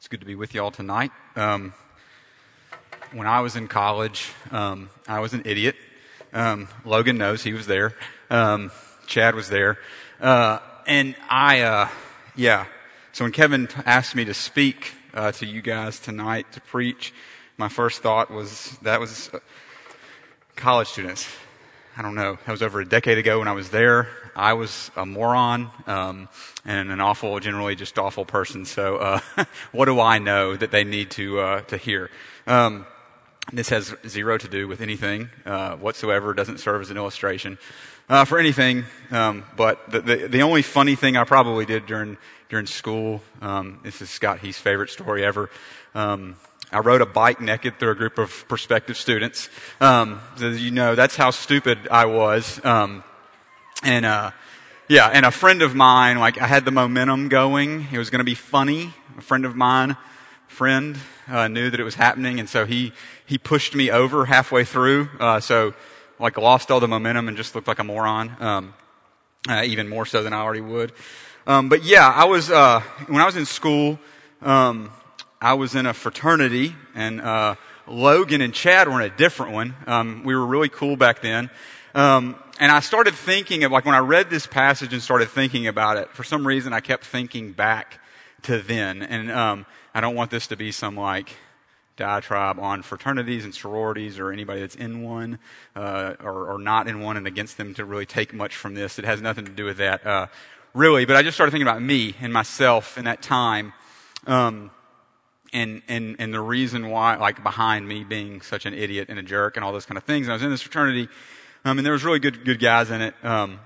It's good to be with you all tonight. Um, when I was in college, um, I was an idiot. Um, Logan knows he was there. Um, Chad was there. Uh, and I, uh, yeah. So when Kevin asked me to speak uh, to you guys tonight to preach, my first thought was that was uh, college students. I don't know. That was over a decade ago when I was there. I was a moron um, and an awful, generally just awful person. So, uh, what do I know that they need to uh, to hear? Um, this has zero to do with anything uh, whatsoever. Doesn't serve as an illustration uh, for anything. Um, but the, the, the only funny thing I probably did during during school. Um, this is Scott Heath's favorite story ever. I rode a bike naked through a group of prospective students. Um, you know, that's how stupid I was. Um, and uh, yeah, and a friend of mine, like I had the momentum going. It was going to be funny. A friend of mine, friend, uh, knew that it was happening, and so he he pushed me over halfway through. Uh, so like lost all the momentum and just looked like a moron. Um, uh, even more so than I already would. Um, but yeah, I was uh, when I was in school. Um, I was in a fraternity, and uh, Logan and Chad were in a different one. Um, we were really cool back then. Um, and I started thinking of, like, when I read this passage and started thinking about it, for some reason I kept thinking back to then. And um, I don't want this to be some, like, diatribe on fraternities and sororities or anybody that's in one uh, or, or, not in one and against them to really take much from this. It has nothing to do with that, uh, really. But I just started thinking about me and myself in that time. Um, and, and, and the reason why, like behind me being such an idiot and a jerk and all those kind of things. And I was in this fraternity, um, and there was really good, good guys in it. Um,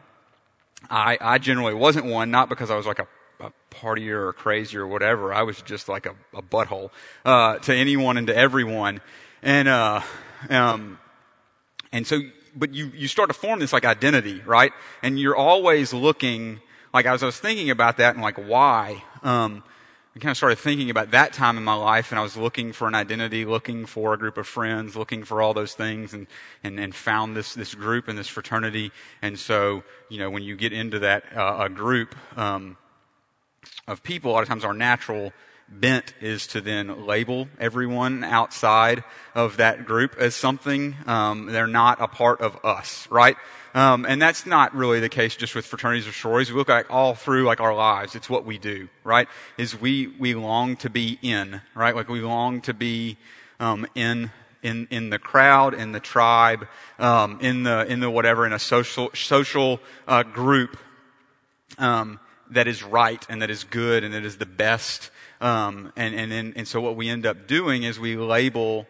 I, I generally wasn't one, not because I was like a, a partier or crazy or whatever. I was just like a, a butthole, uh, to anyone and to everyone. And, uh, um, and so, but you, you start to form this like identity, right? And you're always looking, like as I was thinking about that and like why, um, I kind of started thinking about that time in my life, and I was looking for an identity, looking for a group of friends, looking for all those things, and, and, and found this, this group and this fraternity. And so, you know, when you get into that uh, a group um, of people, a lot of times our natural bent is to then label everyone outside of that group as something. Um, they're not a part of us, right? Um, and that's not really the case just with fraternities or sororities. We look at all through like our lives. It's what we do, right? Is we, we long to be in, right? Like we long to be, um, in, in, in the crowd, in the tribe, um, in the, in the whatever, in a social, social, uh, group, um, that is right and that is good and that is the best. Um, and, and, and, and so what we end up doing is we label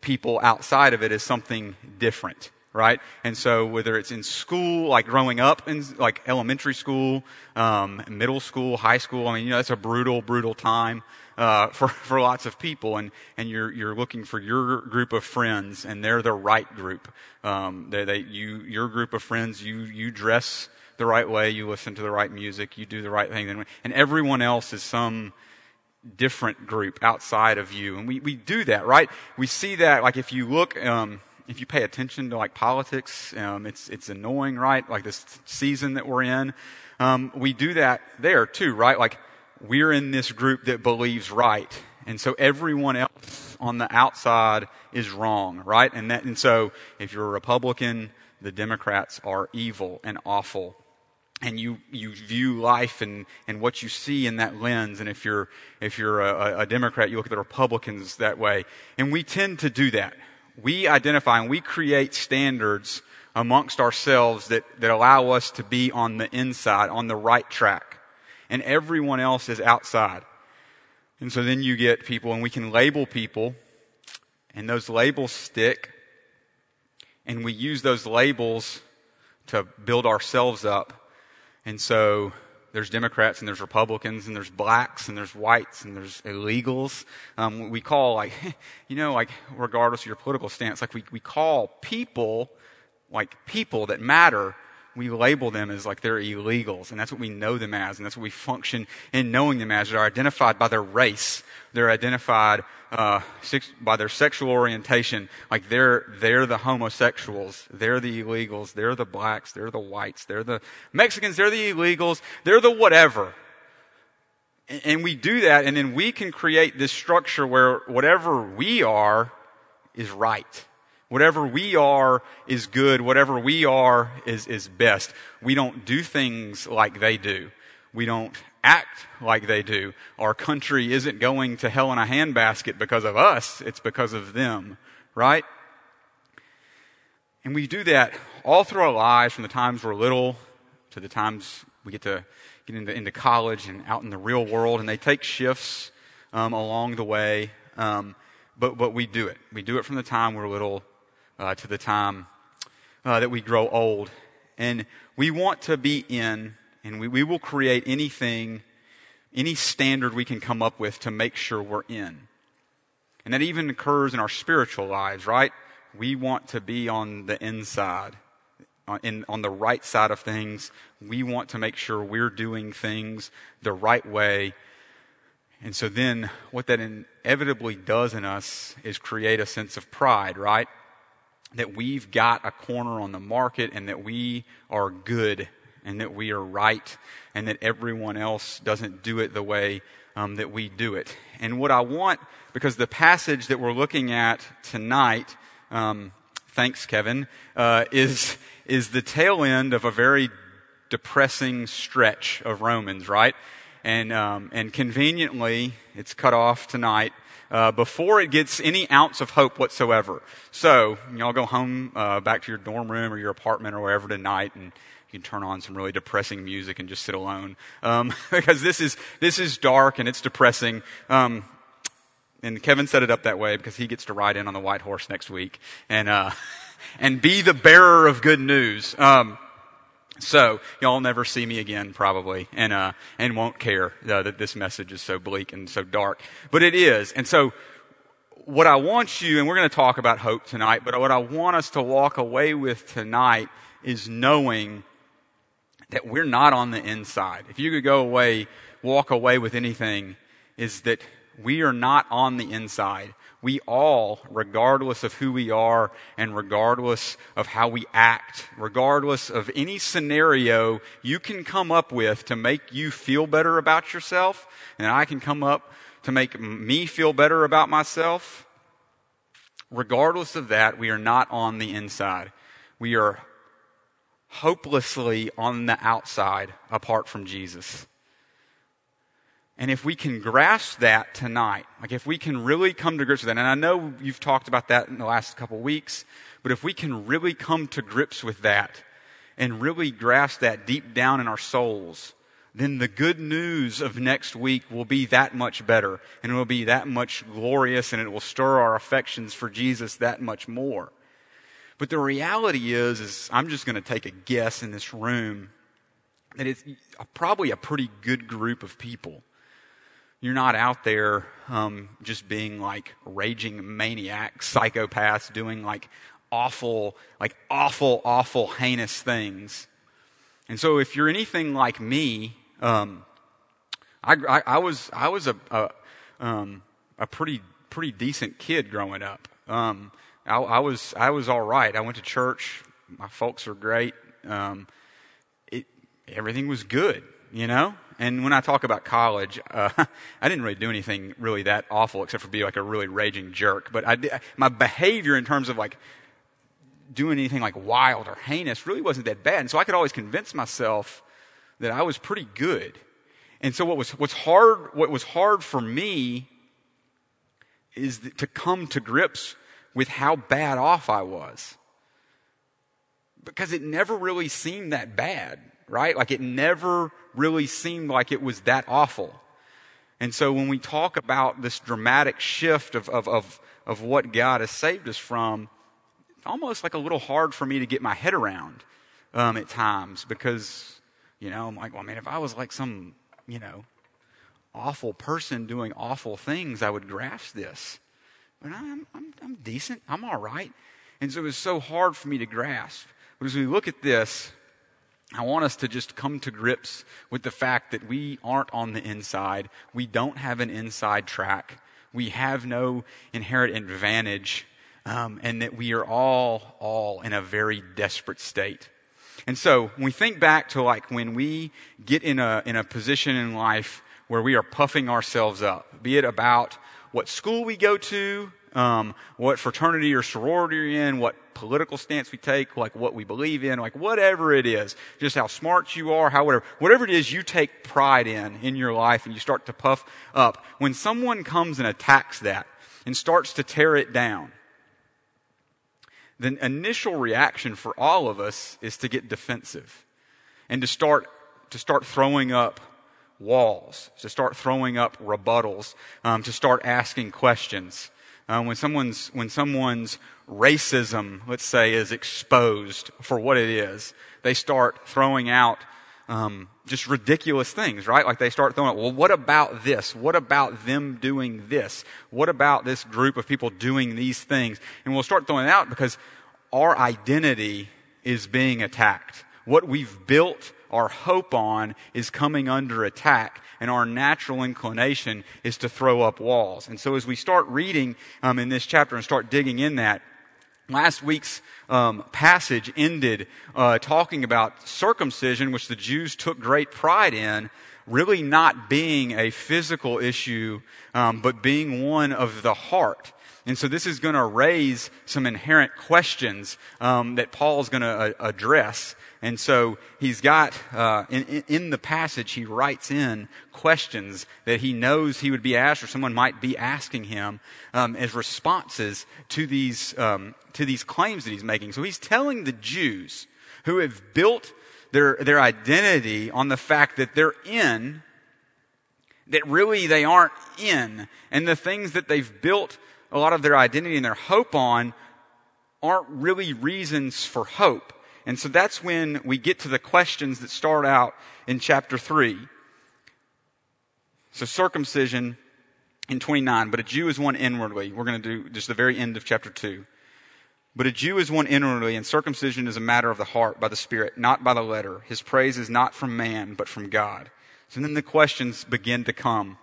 people outside of it as something different right? And so whether it's in school, like growing up in like elementary school, um, middle school, high school, I mean, you know, that's a brutal, brutal time. Uh, for, for lots of people, and, and you're, you're looking for your group of friends, and they're the right group. Um, they, they, you, your group of friends, you, you dress the right way, you listen to the right music, you do the right thing, and everyone else is some different group outside of you. And we, we do that, right? We see that, like if you look, um, if you pay attention to like politics, um, it's it's annoying, right? Like this season that we're in, um, we do that there too, right? Like we're in this group that believes right, and so everyone else on the outside is wrong, right? And that and so if you're a Republican, the Democrats are evil and awful. And you, you view life and, and what you see in that lens. And if you're, if you're a, a Democrat, you look at the Republicans that way. And we tend to do that we identify and we create standards amongst ourselves that, that allow us to be on the inside, on the right track. And everyone else is outside. And so then you get people, and we can label people, and those labels stick, and we use those labels to build ourselves up. And so there's Democrats and there's Republicans and there's blacks and there's whites and there's illegals. Um, we call like, you know, like regardless of your political stance, like we, we call people, like people that matter, we label them as like they're illegals, and that's what we know them as, and that's what we function in knowing them as. They're identified by their race. They're identified uh, by their sexual orientation. Like they're they're the homosexuals. They're the illegals. They're the blacks. They're the whites. They're the Mexicans. They're the illegals. They're the whatever. And we do that, and then we can create this structure where whatever we are is right. Whatever we are is good. Whatever we are is, is best. We don't do things like they do. We don't act like they do. Our country isn't going to hell in a handbasket because of us. It's because of them. Right? And we do that all through our lives from the times we're little to the times we get to get into, into college and out in the real world. And they take shifts um, along the way. Um, but, but we do it. We do it from the time we're little uh, to the time uh, that we grow old. And we want to be in, and we, we will create anything, any standard we can come up with to make sure we're in. And that even occurs in our spiritual lives, right? We want to be on the inside, uh, in, on the right side of things. We want to make sure we're doing things the right way. And so then what that inevitably does in us is create a sense of pride, right? that we've got a corner on the market and that we are good and that we are right and that everyone else doesn't do it the way um, that we do it. And what I want, because the passage that we're looking at tonight, um, thanks, Kevin, uh, is is the tail end of a very depressing stretch of Romans, right? And um, and conveniently, it's cut off tonight uh, before it gets any ounce of hope whatsoever. So, y'all go home, uh, back to your dorm room or your apartment or wherever tonight and you can turn on some really depressing music and just sit alone. Um, because this is, this is dark and it's depressing. Um, and Kevin set it up that way because he gets to ride in on the white horse next week and, uh, and be the bearer of good news. Um, so y'all never see me again, probably, and uh, and won't care uh, that this message is so bleak and so dark. But it is, and so what I want you, and we're going to talk about hope tonight. But what I want us to walk away with tonight is knowing that we're not on the inside. If you could go away, walk away with anything, is that we are not on the inside we all, regardless of who we are and regardless of how we act, regardless of any scenario you can come up with to make you feel better about yourself, and I can come up to make me feel better about myself, regardless of that, we are not on the inside. We are hopelessly on the outside apart from Jesus. And if we can grasp that tonight, like if we can really come to grips with that, and I know you've talked about that in the last couple weeks, but if we can really come to grips with that and really grasp that deep down in our souls, then the good news of next week will be that much better and it will be that much glorious and it will stir our affections for Jesus that much more. But the reality is, is I'm just going to take a guess in this room that it's probably a pretty good group of people you're not out there um, just being like raging maniacs, psychopaths, doing like awful, like awful, awful, heinous things. And so, if you're anything like me, um, I, I, I, was I was a a, um, a, pretty pretty decent kid growing up. Um, I, I, was I was all right. I went to church. My folks were great. Um, it, everything was good, you know. And when I talk about college, uh, I didn't really do anything really that awful except for be like a really raging jerk. But I, my behavior in terms of like doing anything like wild or heinous really wasn't that bad. And so I could always convince myself that I was pretty good. And so what was, what's hard, what was hard for me is to come to grips with how bad off I was. Because it never really seemed that bad, right? Like it never really seemed like it was that awful. And so when we talk about this dramatic shift of, of, of, of what God has saved us from, it's almost like a little hard for me to get my head around um, at times because, you know, I'm like, well, man, if I was like some, you know, awful person doing awful things, I would grasp this. But I'm, I'm, I'm decent. I'm all right. And so it was so hard for me to grasp. But as we look at this, I want us to just come to grips with the fact that we aren't on the inside. We don't have an inside track. We have no inherent advantage. Um, and that we are all, all in a very desperate state. And so when we think back to like when we get in a, in a position in life where we are puffing ourselves up, be it about what school we go to, um, what fraternity or sorority you're in, what political stance we take, like what we believe in, like whatever it is, just how smart you are, how whatever, whatever it is you take pride in in your life and you start to puff up. When someone comes and attacks that and starts to tear it down, the initial reaction for all of us is to get defensive and to start to start throwing up walls, to start throwing up rebuttals, um, to start asking questions. Uh, when someone's when someone's racism, let's say, is exposed for what it is, they start throwing out um, just ridiculous things, right? Like they start throwing out, well, what about this? What about them doing this? What about this group of people doing these things? And we'll start throwing it out because our identity is being attacked. What we've built our hope on is coming under attack, and our natural inclination is to throw up walls. And so, as we start reading um, in this chapter and start digging in that, last week's um, passage ended uh, talking about circumcision, which the Jews took great pride in, really not being a physical issue, um, but being one of the heart. And so this is going to raise some inherent questions um, that Paul's going to uh, address. And so he's got, uh, in, in the passage, he writes in questions that he knows he would be asked or someone might be asking him um, as responses to these, um, to these claims that he's making. So he's telling the Jews who have built their, their identity on the fact that they're in, that really they aren't in, and the things that they've built a lot of their identity and their hope on aren't really reasons for hope. And so that's when we get to the questions that start out in chapter 3. So circumcision in 29, but a Jew is one inwardly. We're going to do just the very end of chapter 2. But a Jew is one inwardly, and circumcision is a matter of the heart by the Spirit, not by the letter. His praise is not from man, but from God. So then the questions begin to come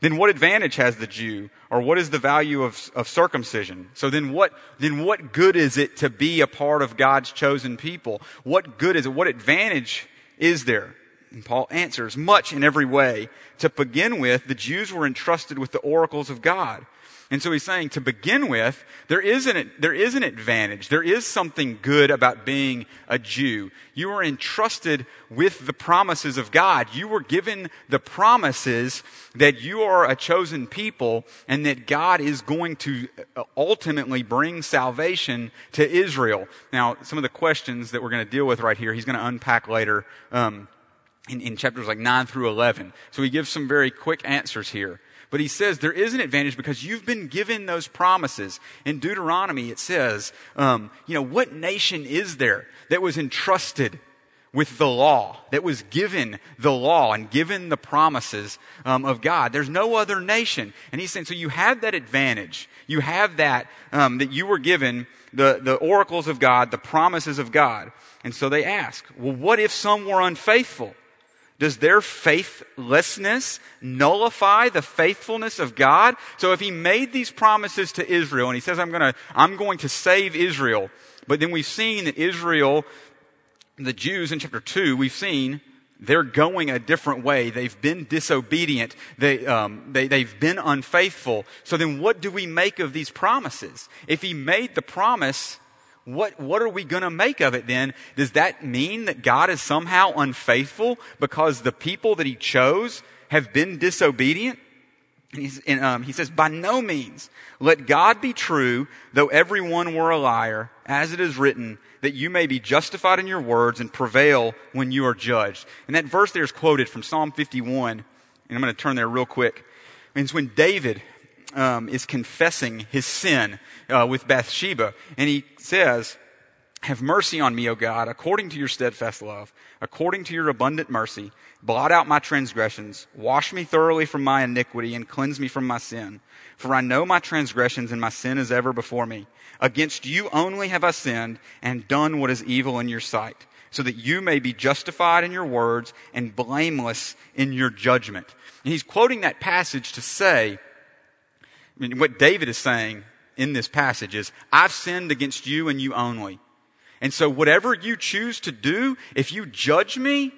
then what advantage has the Jew? Or what is the value of, of circumcision? So then what, then what good is it to be a part of God's chosen people? What good is it? What advantage is there? And Paul answers, much in every way. To begin with, the Jews were entrusted with the oracles of God. And so he's saying to begin with, there is an, there is an advantage. There is something good about being a Jew. You are entrusted with the promises of God. You were given the promises that you are a chosen people and that God is going to ultimately bring salvation to Israel. Now, some of the questions that we're going to deal with right here, he's going to unpack later, um, in, in chapters like 9 through 11. So he gives some very quick answers here. But he says there is an advantage because you've been given those promises. In Deuteronomy, it says, um, you know, what nation is there that was entrusted with the law, that was given the law and given the promises um, of God? There's no other nation. And he's saying, so you have that advantage. You have that, um, that you were given the, the oracles of God, the promises of God. And so they ask, well, what if some were unfaithful? Does their faithlessness nullify the faithfulness of God? So if he made these promises to Israel and he says, I'm gonna, I'm going to save Israel, but then we've seen that Israel, the Jews in chapter 2, we've seen they're going a different way. They've been disobedient. They, um, they, they've been unfaithful. So then what do we make of these promises? If he made the promise what, what are we going to make of it then? Does that mean that God is somehow unfaithful because the people that he chose have been disobedient? And, and um, he says, by no means. Let God be true, though everyone were a liar, as it is written, that you may be justified in your words and prevail when you are judged. And that verse there is quoted from Psalm 51, and I'm going to turn there real quick. It's when David um, is confessing his sin uh, with Bathsheba, and he says, "Have mercy on me, O God, according to your steadfast love, according to your abundant mercy. Blot out my transgressions, wash me thoroughly from my iniquity, and cleanse me from my sin. For I know my transgressions, and my sin is ever before me. Against you only have I sinned and done what is evil in your sight." so that you may be justified in your words and blameless in your judgment. And he's quoting that passage to say, Mean, what David is saying in this passage is, I've sinned against you and you only. And so whatever you choose to do, if you judge me,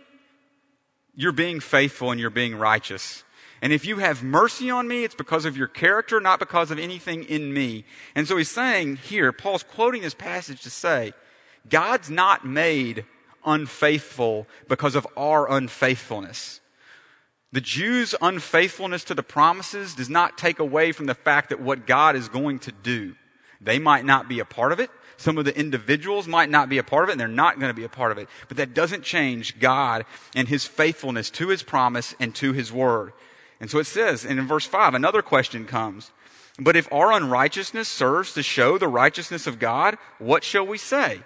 you're being faithful and you're being righteous. And if you have mercy on me, it's because of your character, not because of anything in me. And so he's saying here, Paul's quoting this passage to say, God's not made unfaithful because of our unfaithfulness. The Jews' unfaithfulness to the promises does not take away from the fact that what God is going to do. They might not be a part of it. Some of the individuals might not be a part of it, and they're not going to be a part of it. But that doesn't change God and His faithfulness to His promise and to His word. And so it says, and in verse 5, another question comes. But if our unrighteousness serves to show the righteousness of God, what shall we say?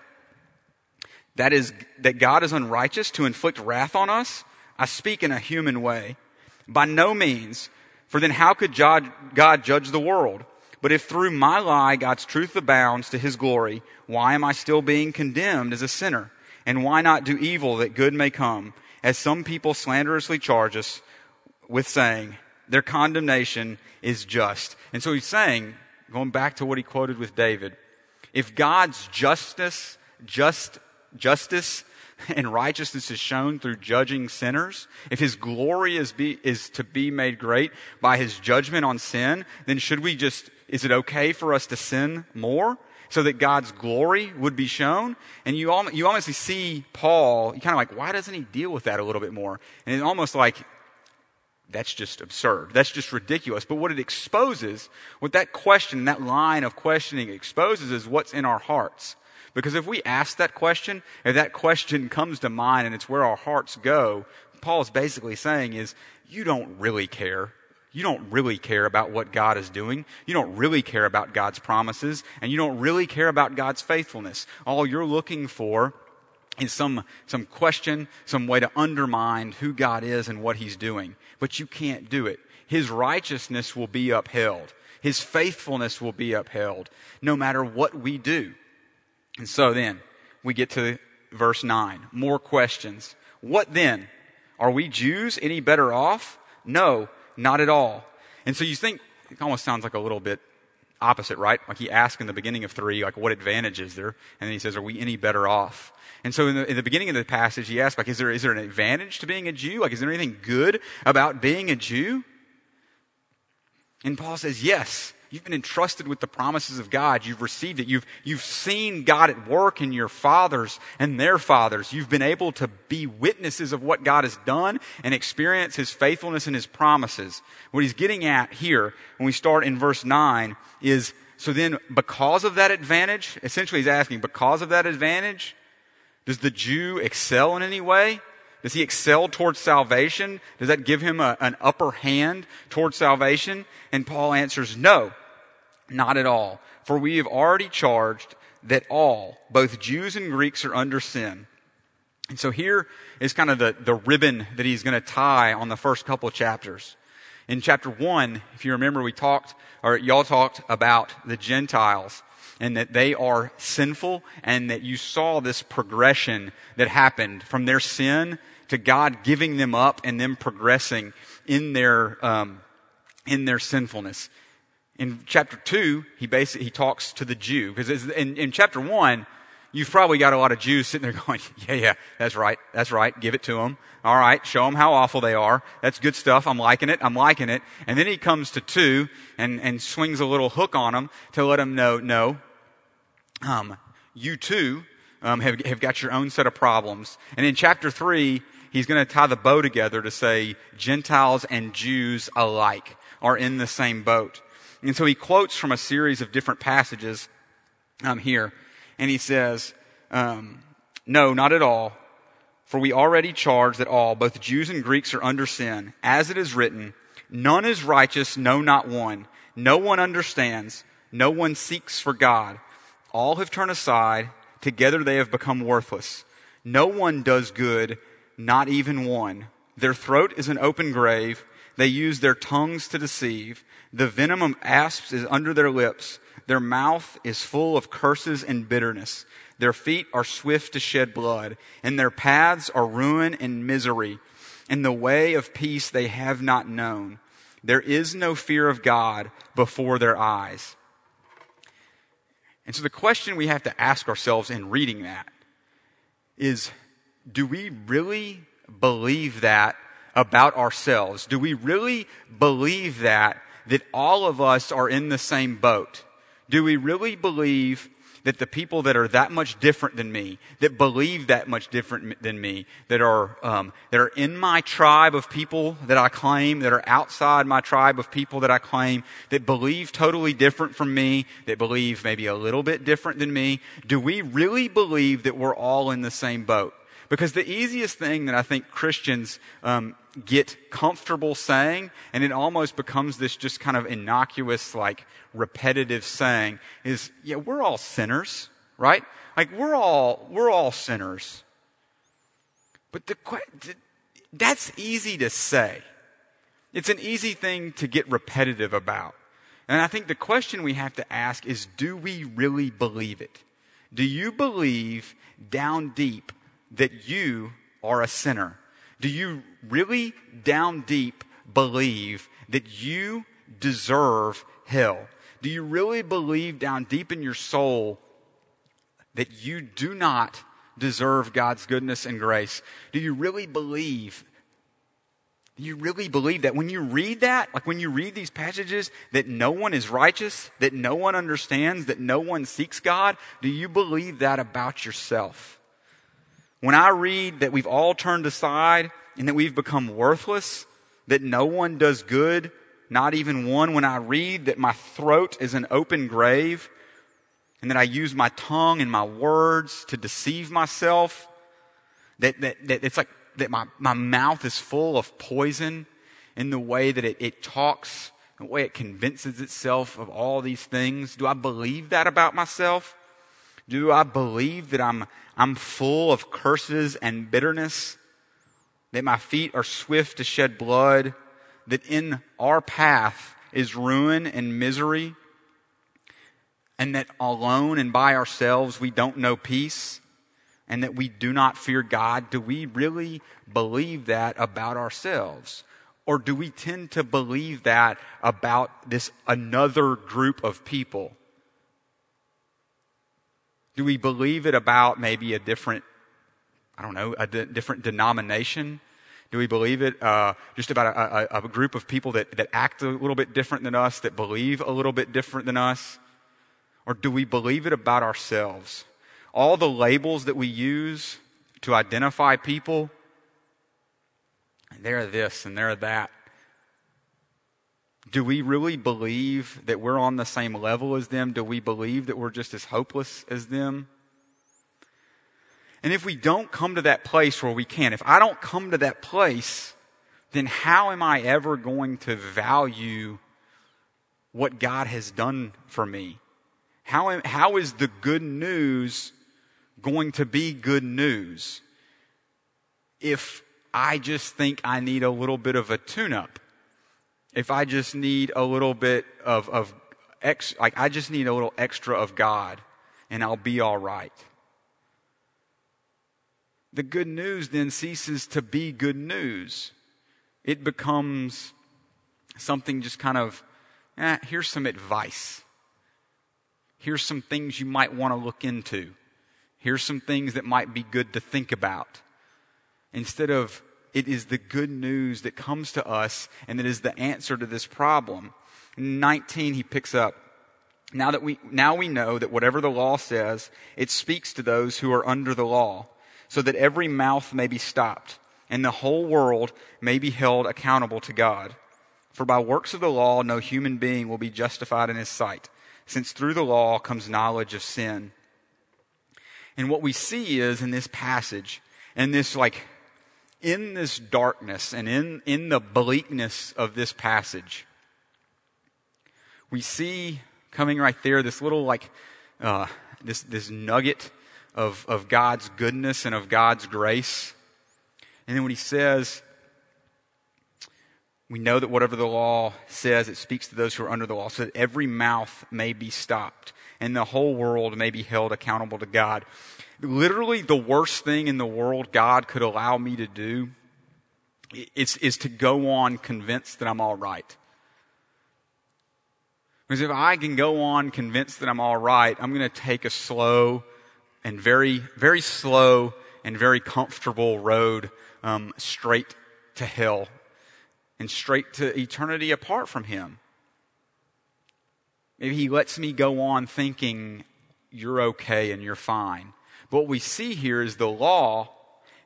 That is, that God is unrighteous to inflict wrath on us? I speak in a human way. By no means. For then how could God, judge the world? But if through my lie God's truth abounds to his glory, why am I still being condemned as a sinner? And why not do evil that good may come? As some people slanderously charge us with saying, their condemnation is just. And so he's saying, going back to what he quoted with David, if God's justice, just, justice and righteousness is shown through judging sinners, if his glory is, be, is to be made great by his judgment on sin, then should we just, is it okay for us to sin more? So that God's glory would be shown. And you, you almost see Paul, you kind of like, why doesn't he deal with that a little bit more? And it's almost like, that's just absurd. That's just ridiculous. But what it exposes, what that question, that line of questioning exposes is what's in our hearts. Because if we ask that question, if that question comes to mind and it's where our hearts go, Paul's basically saying is, you don't really care. You don't really care about what God is doing. You don't really care about God's promises. And you don't really care about God's faithfulness. All you're looking for is some, some question, some way to undermine who God is and what He's doing. But you can't do it. His righteousness will be upheld. His faithfulness will be upheld no matter what we do. And so then we get to verse 9. More questions. What then? Are we Jews any better off? No, not at all. And so you think, it almost sounds like a little bit opposite, right? Like he asked in the beginning of 3, like, what advantage is there? And then he says, are we any better off? And so in the, in the beginning of the passage, he asks, like, is there, is there an advantage to being a Jew? Like, is there anything good about being a Jew? And Paul says, yes. You've been entrusted with the promises of God. You've received it. You've, you've seen God at work in your fathers and their fathers. You've been able to be witnesses of what God has done and experience His faithfulness and His promises. What he's getting at here, when we start in verse 9, is so then because of that advantage, essentially he's asking, because of that advantage, does the Jew excel in any way? Does he excel towards salvation? Does that give him a, an upper hand towards salvation? And Paul answers, no, not at all. For we have already charged that all, both Jews and Greeks, are under sin. And so here is kind of the, the ribbon that he's going to tie on the first couple of chapters. In chapter one, if you remember, we talked, or y'all talked about the Gentiles and that they are sinful and that you saw this progression that happened from their sin to God giving them up and them progressing in their, um, in their sinfulness. In chapter two, he basically, he talks to the Jew because in, in chapter one, you've probably got a lot of Jews sitting there going, yeah, yeah, that's right. That's right. Give it to them. All right. Show them how awful they are. That's good stuff. I'm liking it. I'm liking it. And then he comes to two and, and swings a little hook on them to let them know, no, um, you too um, have, have got your own set of problems. And in chapter three, he's going to tie the bow together to say Gentiles and Jews alike are in the same boat. And so he quotes from a series of different passages um, here. And he says, um, No, not at all. For we already charge that all, both Jews and Greeks, are under sin. As it is written, None is righteous, no, not one. No one understands. No one seeks for God. All have turned aside. Together they have become worthless. No one does good, not even one. Their throat is an open grave. They use their tongues to deceive. The venom of asps is under their lips. Their mouth is full of curses and bitterness. Their feet are swift to shed blood, and their paths are ruin and misery. In the way of peace they have not known. There is no fear of God before their eyes. And so the question we have to ask ourselves in reading that is do we really believe that about ourselves? Do we really believe that, that all of us are in the same boat? Do we really believe that the people that are that much different than me, that believe that much different than me, that are, um, that are in my tribe of people that I claim, that are outside my tribe of people that I claim, that believe totally different from me, that believe maybe a little bit different than me, do we really believe that we're all in the same boat? Because the easiest thing that I think Christians um, get comfortable saying, and it almost becomes this just kind of innocuous, like repetitive saying, is, yeah, we're all sinners, right? Like we're all, we're all sinners. But the, that's easy to say. It's an easy thing to get repetitive about. And I think the question we have to ask is, do we really believe it? Do you believe down deep that you are a sinner? Do you really down deep believe that you deserve hell? Do you really believe down deep in your soul that you do not deserve God's goodness and grace? Do you really believe? Do you really believe that when you read that, like when you read these passages, that no one is righteous, that no one understands, that no one seeks God? Do you believe that about yourself? When I read that we've all turned aside and that we've become worthless, that no one does good, not even one, when I read that my throat is an open grave, and that I use my tongue and my words to deceive myself, that, that, that it's like that my, my mouth is full of poison in the way that it, it talks, the way it convinces itself of all these things. Do I believe that about myself? Do I believe that I'm, I'm full of curses and bitterness? That my feet are swift to shed blood? That in our path is ruin and misery? And that alone and by ourselves we don't know peace? And that we do not fear God? Do we really believe that about ourselves? Or do we tend to believe that about this another group of people? Do we believe it about maybe a different, I don't know, a different denomination? Do we believe it uh, just about a, a, a group of people that, that act a little bit different than us, that believe a little bit different than us? Or do we believe it about ourselves? All the labels that we use to identify people, they're this and they're that. Do we really believe that we're on the same level as them? Do we believe that we're just as hopeless as them? And if we don't come to that place where we can, if I don't come to that place, then how am I ever going to value what God has done for me? How, am, how is the good news going to be good news if I just think I need a little bit of a tune up? If I just need a little bit of, of ex, like I just need a little extra of God and I'll be all right. The good news then ceases to be good news. It becomes something just kind of, eh, here's some advice. Here's some things you might want to look into. Here's some things that might be good to think about. Instead of it is the good news that comes to us and that is the answer to this problem. In 19, he picks up, now that we, now we know that whatever the law says, it speaks to those who are under the law, so that every mouth may be stopped and the whole world may be held accountable to God. For by works of the law, no human being will be justified in his sight, since through the law comes knowledge of sin. And what we see is in this passage, and this like in this darkness and in, in the bleakness of this passage, we see coming right there this little like uh, this this nugget of of God's goodness and of God's grace. And then when he says, we know that whatever the law says, it speaks to those who are under the law, so that every mouth may be stopped and the whole world may be held accountable to God literally the worst thing in the world God could allow me to do is, is to go on convinced that I'm all right. Because if I can go on convinced that I'm all right, I'm going to take a slow and very, very slow and very comfortable road um, straight to hell and straight to eternity apart from Him. Maybe He lets me go on thinking you're okay and you're fine. But what we see here is the law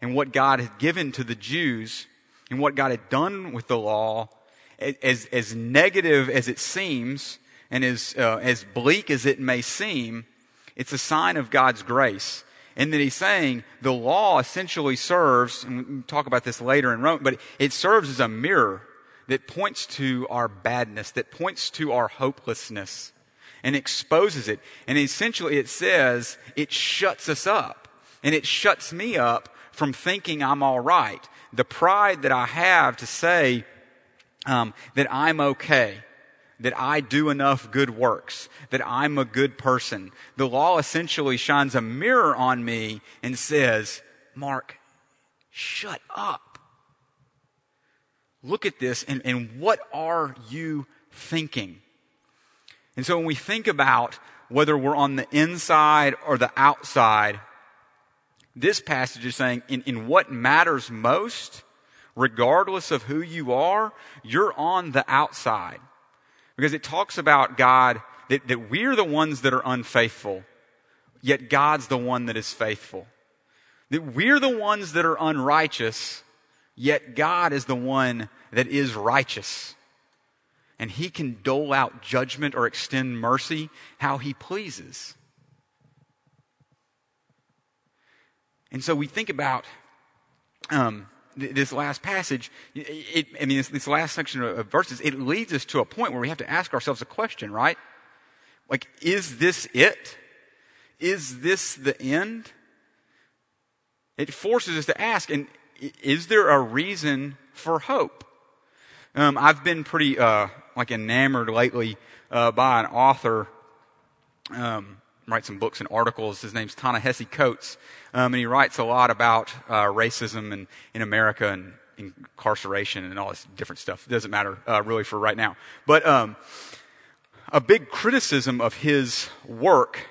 and what God had given to the Jews and what God had done with the law, as, as negative as it seems and as, uh, as bleak as it may seem, it's a sign of God's grace. And that he's saying the law essentially serves, and we'll talk about this later in Rome, but it serves as a mirror that points to our badness, that points to our hopelessness and exposes it. And essentially it says it shuts us up. And it shuts me up from thinking I'm all right. The pride that I have to say um, that I'm okay, that I do enough good works, that I'm a good person. The law essentially shines a mirror on me and says, Mark, shut up. Look at this and, and what are you thinking? And so when we think about whether we're on the inside or the outside, this passage is saying in, in what matters most, regardless of who you are, you're on the outside. Because it talks about God, that, that we're the ones that are unfaithful, yet God's the one that is faithful. That we're the ones that are unrighteous, yet God is the one that is righteous and he can dole out judgment or extend mercy how he pleases. And so we think about um, th- this last passage. It, I mean, this, this, last section of verses, it leads us to a point where we have to ask ourselves a question, right? Like, is this it? Is this the end? It forces us to ask, and is there a reason for hope? Um, I've been pretty uh, like enamored lately uh, by an author. Um, writes some books and articles. His name's Ta-Nehisi Coates, um, and he writes a lot about uh, racism and in America and incarceration and all this different stuff. It doesn't matter uh, really for right now. But um, a big criticism of his work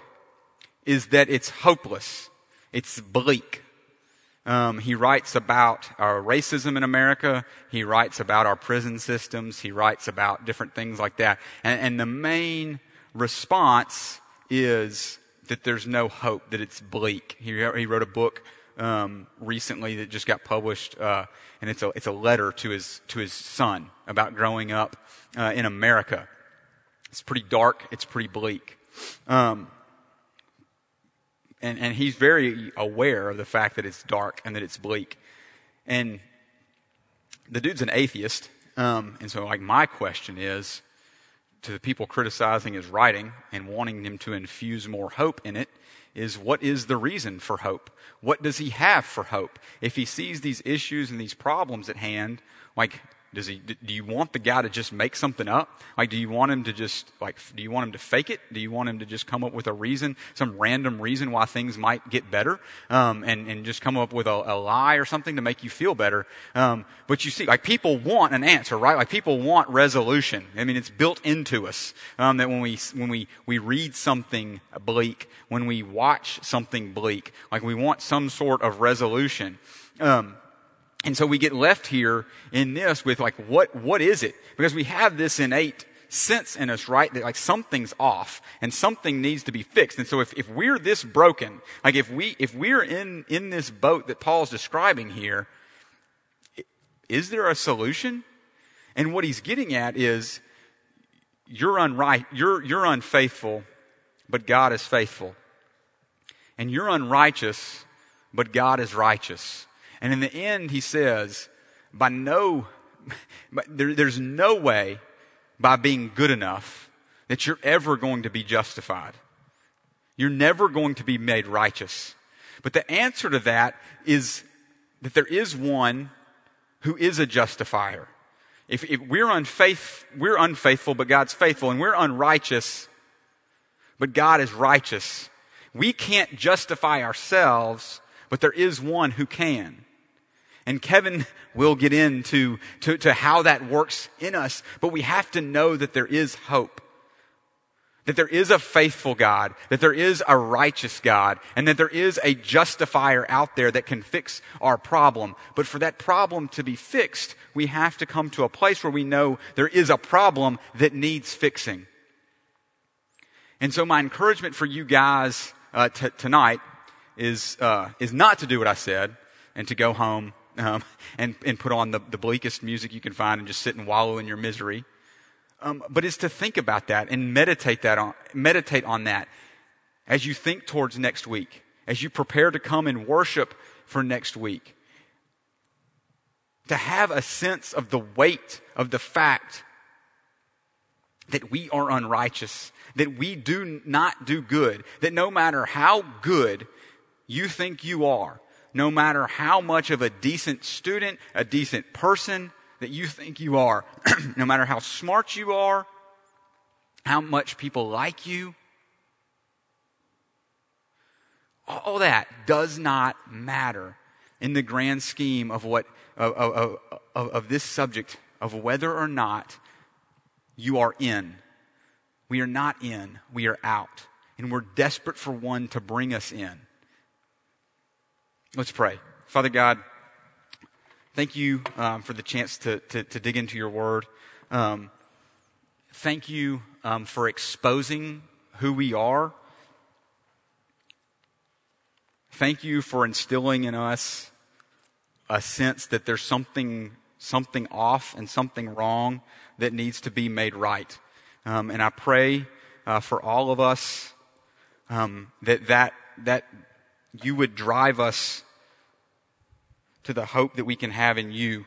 is that it's hopeless. It's bleak. Um, he writes about our racism in America. He writes about our prison systems. He writes about different things like that. And, and the main response is that there's no hope, that it's bleak. He, he wrote a book um, recently that just got published, uh, and it's a it's a letter to his to his son about growing up uh, in America. It's pretty dark. It's pretty bleak. Um, and, and he's very aware of the fact that it's dark and that it's bleak. And the dude's an atheist. Um, and so, like, my question is to the people criticizing his writing and wanting him to infuse more hope in it is what is the reason for hope? What does he have for hope? If he sees these issues and these problems at hand, like, does he, do you want the guy to just make something up? Like, do you want him to just, like, do you want him to fake it? Do you want him to just come up with a reason, some random reason why things might get better, um, and, and just come up with a, a, lie or something to make you feel better? Um, but you see, like, people want an answer, right? Like, people want resolution. I mean, it's built into us, um, that when we, when we, we read something bleak, when we watch something bleak, like, we want some sort of resolution. Um, and so we get left here in this with like, what, what is it? Because we have this innate sense in us, right? That like something's off and something needs to be fixed. And so if, if we're this broken, like if we, if we're in, in this boat that Paul's describing here, is there a solution? And what he's getting at is you're unright, you're, you're unfaithful, but God is faithful. And you're unrighteous, but God is righteous. And in the end, he says, by no, there, there's no way by being good enough that you're ever going to be justified. You're never going to be made righteous. But the answer to that is that there is one who is a justifier. If, if we're, unfaith, we're unfaithful, but God's faithful, and we're unrighteous, but God is righteous, we can't justify ourselves, but there is one who can. And Kevin will get into to, to how that works in us, but we have to know that there is hope. that there is a faithful God, that there is a righteous God, and that there is a justifier out there that can fix our problem. But for that problem to be fixed, we have to come to a place where we know there is a problem that needs fixing. And so my encouragement for you guys uh, t- tonight is, uh, is not to do what I said and to go home um, and, and put on the, the bleakest music you can find and just sit and wallow in your misery um, but is to think about that and meditate that on meditate on that as you think towards next week, as you prepare to come and worship for next week. To have a sense of the weight of the fact that we are unrighteous, that we do not do good, that no matter how good you think you are, no matter how much of a decent student, a decent person, that you think you are, no matter how smart you are, how much people like you, all that does not matter in the grand scheme of what of, of, of, of, this subject of whether or not you are in. We are not in, we are out. And we're desperate for one to bring us in. Let's pray. Father God, Thank you um, for the chance to, to, to, dig into your word. Um, thank you um, for exposing who we are. Thank you for instilling in us a sense that there's something, something off and something wrong that needs to be made right. Um, and I pray uh, for all of us um, that, that, that you would drive us to the hope that we can have in you,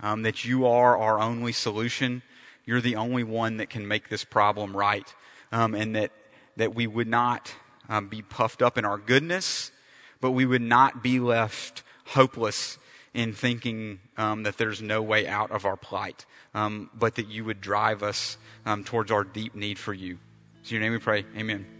um, that you are our only solution. You're the only one that can make this problem right, um, and that, that we would not um, be puffed up in our goodness, but we would not be left hopeless in thinking um, that there's no way out of our plight, um, but that you would drive us um, towards our deep need for you. In your name we pray. Amen.